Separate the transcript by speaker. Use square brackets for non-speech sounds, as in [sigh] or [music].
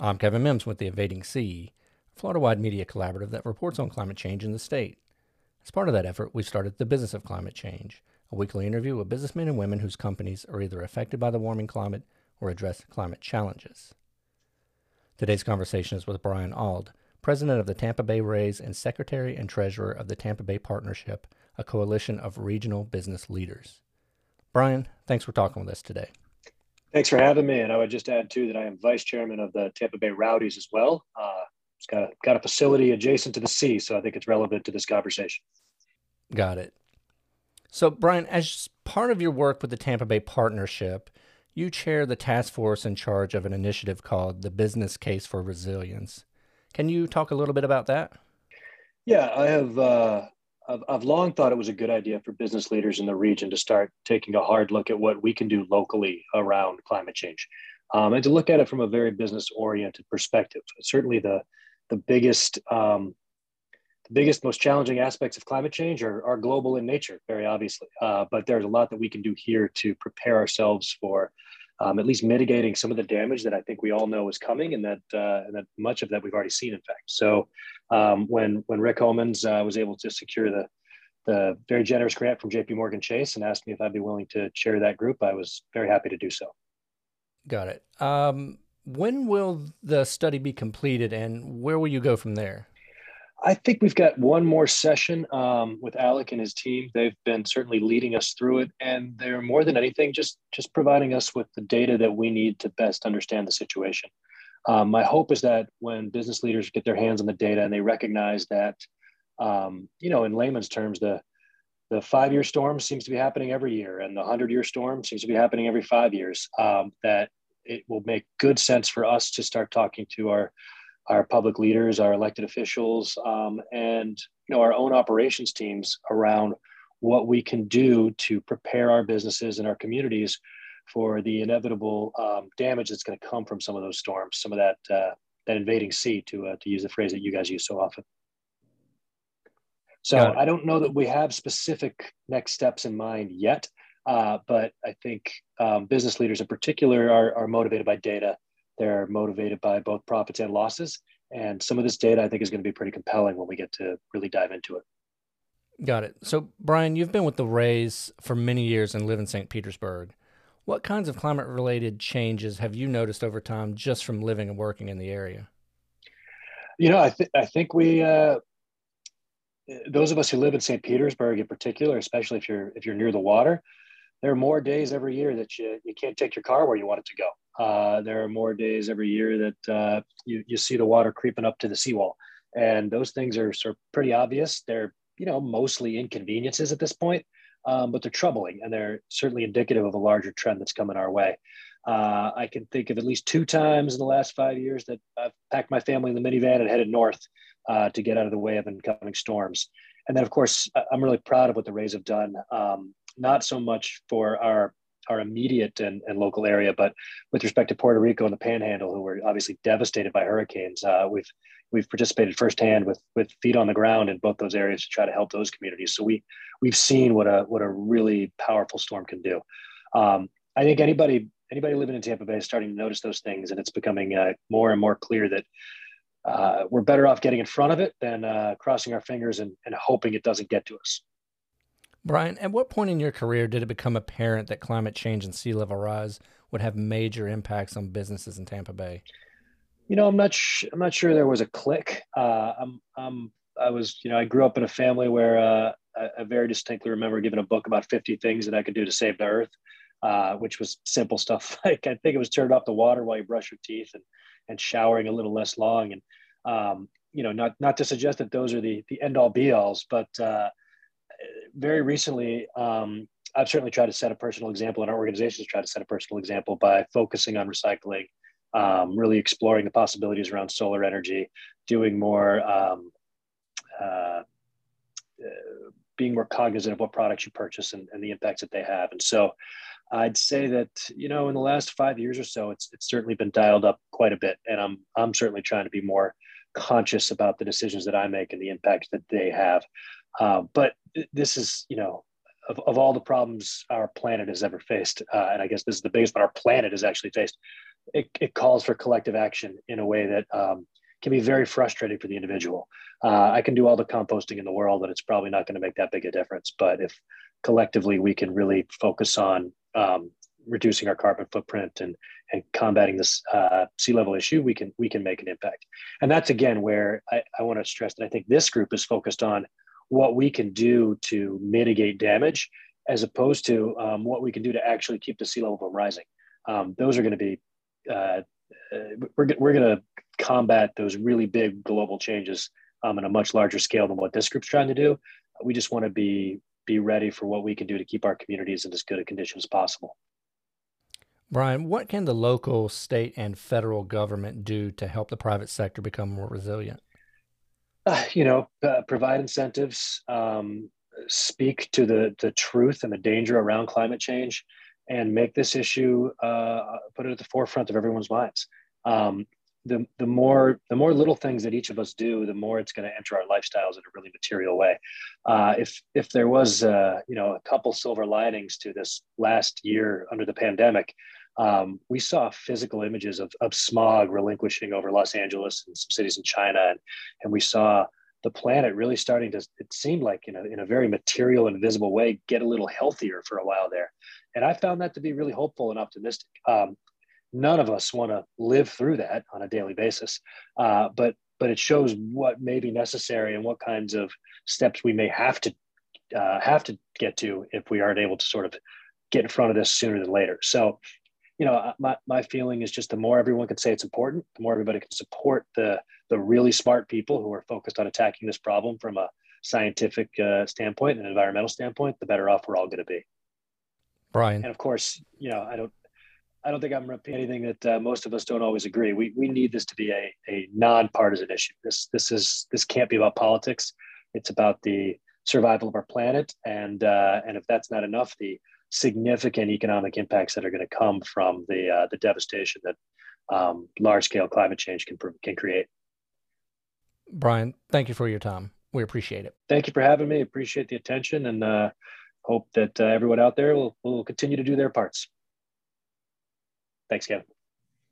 Speaker 1: I'm Kevin Mims with the Invading Sea, a Florida wide media collaborative that reports on climate change in the state. As part of that effort, we started The Business of Climate Change, a weekly interview with businessmen and women whose companies are either affected by the warming climate or address climate challenges. Today's conversation is with Brian Auld, president of the Tampa Bay Rays and secretary and treasurer of the Tampa Bay Partnership, a coalition of regional business leaders. Brian, thanks for talking with us today.
Speaker 2: Thanks for having me. And I would just add too that I am vice chairman of the Tampa Bay Rowdies as well. Uh, it's got a, got a facility adjacent to the sea, so I think it's relevant to this conversation.
Speaker 1: Got it. So, Brian, as part of your work with the Tampa Bay Partnership, you chair the task force in charge of an initiative called the Business Case for Resilience. Can you talk a little bit about that?
Speaker 2: Yeah, I have. Uh, I've, I've long thought it was a good idea for business leaders in the region to start taking a hard look at what we can do locally around climate change, um, and to look at it from a very business-oriented perspective. Certainly, the the biggest um, the biggest, most challenging aspects of climate change are, are global in nature, very obviously. Uh, but there's a lot that we can do here to prepare ourselves for um, at least mitigating some of the damage that I think we all know is coming, and that uh, and that much of that we've already seen, in fact. So um, when when Rick Homans uh, was able to secure the the very generous grant from J.P. Morgan Chase and asked me if I'd be willing to chair that group, I was very happy to do so.
Speaker 1: Got it. Um, when will the study be completed, and where will you go from there?
Speaker 2: I think we've got one more session um, with Alec and his team. They've been certainly leading us through it, and they're more than anything just just providing us with the data that we need to best understand the situation. Um, my hope is that when business leaders get their hands on the data and they recognize that, um, you know, in layman's terms, the the five year storm seems to be happening every year, and the hundred year storm seems to be happening every five years. Um, that it will make good sense for us to start talking to our our public leaders, our elected officials, um, and you know our own operations teams around what we can do to prepare our businesses and our communities for the inevitable um, damage that's going to come from some of those storms, some of that uh, that invading sea, to uh, to use the phrase that you guys use so often. So I don't know that we have specific next steps in mind yet, uh, but I think um, business leaders in particular are, are motivated by data they're motivated by both profits and losses. And some of this data I think is going to be pretty compelling when we get to really dive into it.
Speaker 1: Got it. So, Brian, you've been with the Rays for many years and live in St. Petersburg. What kinds of climate related changes have you noticed over time just from living and working in the area?
Speaker 2: You know, I, th- I think we, uh, those of us who live in St. Petersburg in particular, especially if you're if you're near the water, there are more days every year that you, you can't take your car where you want it to go. Uh, there are more days every year that uh, you, you see the water creeping up to the seawall. And those things are sort of pretty obvious. They're, you know, mostly inconveniences at this point, um, but they're troubling and they're certainly indicative of a larger trend that's coming our way. Uh, I can think of at least two times in the last five years that I've packed my family in the minivan and headed north uh, to get out of the way of incoming storms. And then, of course, I'm really proud of what the Rays have done, um, not so much for our our immediate and, and local area. But with respect to Puerto Rico and the Panhandle, who were obviously devastated by hurricanes, uh, we've we've participated firsthand with with feet on the ground in both those areas to try to help those communities. So we we've seen what a what a really powerful storm can do. Um, I think anybody anybody living in Tampa Bay is starting to notice those things, and it's becoming uh, more and more clear that. Uh, we're better off getting in front of it than uh, crossing our fingers and, and hoping it doesn't get to us.
Speaker 1: Brian, at what point in your career did it become apparent that climate change and sea level rise would have major impacts on businesses in Tampa Bay?
Speaker 2: You know, I'm not. Sh- I'm not sure there was a click. Uh, I'm. I'm. I was. You know, I grew up in a family where uh, I, I, very distinctly remember giving a book about 50 things that I could do to save the earth, uh, which was simple stuff [laughs] like I think it was turning off the water while you brush your teeth and and showering a little less long. And um, you know, not not to suggest that those are the the end all be alls, but uh, very recently, um, I've certainly tried to set a personal example, and our organizations try to set a personal example by focusing on recycling, um, really exploring the possibilities around solar energy, doing more, um, uh, uh, being more cognizant of what products you purchase and, and, the impacts that they have. And so, I'd say that you know, in the last five years or so, it's it's certainly been dialed up quite a bit, and I'm I'm certainly trying to be more conscious about the decisions that I make and the impacts that they have. Uh, but this is, you know, of, of all the problems our planet has ever faced, uh, and I guess this is the biggest one our planet has actually faced. it, it calls for collective action in a way that um, can be very frustrating for the individual. Uh, I can do all the composting in the world, and it's probably not going to make that big a difference. But if collectively we can really focus on um, reducing our carbon footprint and and combating this uh, sea level issue, we can we can make an impact. And that's again where I, I want to stress that I think this group is focused on what we can do to mitigate damage, as opposed to um, what we can do to actually keep the sea level from rising. Um, those are going to be uh, we're we're going to combat those really big global changes um, on a much larger scale than what this group's trying to do. We just want to be be ready for what we can do to keep our communities in as good a condition as possible.
Speaker 1: Brian, what can the local, state, and federal government do to help the private sector become more resilient?
Speaker 2: Uh, you know, uh, provide incentives, um, speak to the the truth and the danger around climate change, and make this issue uh, put it at the forefront of everyone's minds. Um, the the more the more little things that each of us do, the more it's going to enter our lifestyles in a really material way. Uh, if if there was uh, you know a couple silver linings to this last year under the pandemic, um, we saw physical images of, of smog relinquishing over Los Angeles and some cities in China, and and we saw the planet really starting to it seemed like in a, in a very material and visible way get a little healthier for a while there. And i found that to be really hopeful and optimistic. Um, none of us want to live through that on a daily basis uh, but but it shows what may be necessary and what kinds of steps we may have to uh, have to get to if we aren't able to sort of get in front of this sooner than later. So you know uh, my, my feeling is just the more everyone can say it's important the more everybody can support the the really smart people who are focused on attacking this problem from a scientific uh, standpoint and an environmental standpoint the better off we're all going to be
Speaker 1: brian
Speaker 2: and of course you know i don't I don't think I'm repeating anything that uh, most of us don't always agree. We, we need this to be a, a nonpartisan issue. This this is this can't be about politics. It's about the survival of our planet, and uh, and if that's not enough, the significant economic impacts that are going to come from the uh, the devastation that um, large scale climate change can can create.
Speaker 1: Brian, thank you for your time. We appreciate it.
Speaker 2: Thank you for having me. Appreciate the attention, and uh, hope that uh, everyone out there will will continue to do their parts. Thanks, Kevin.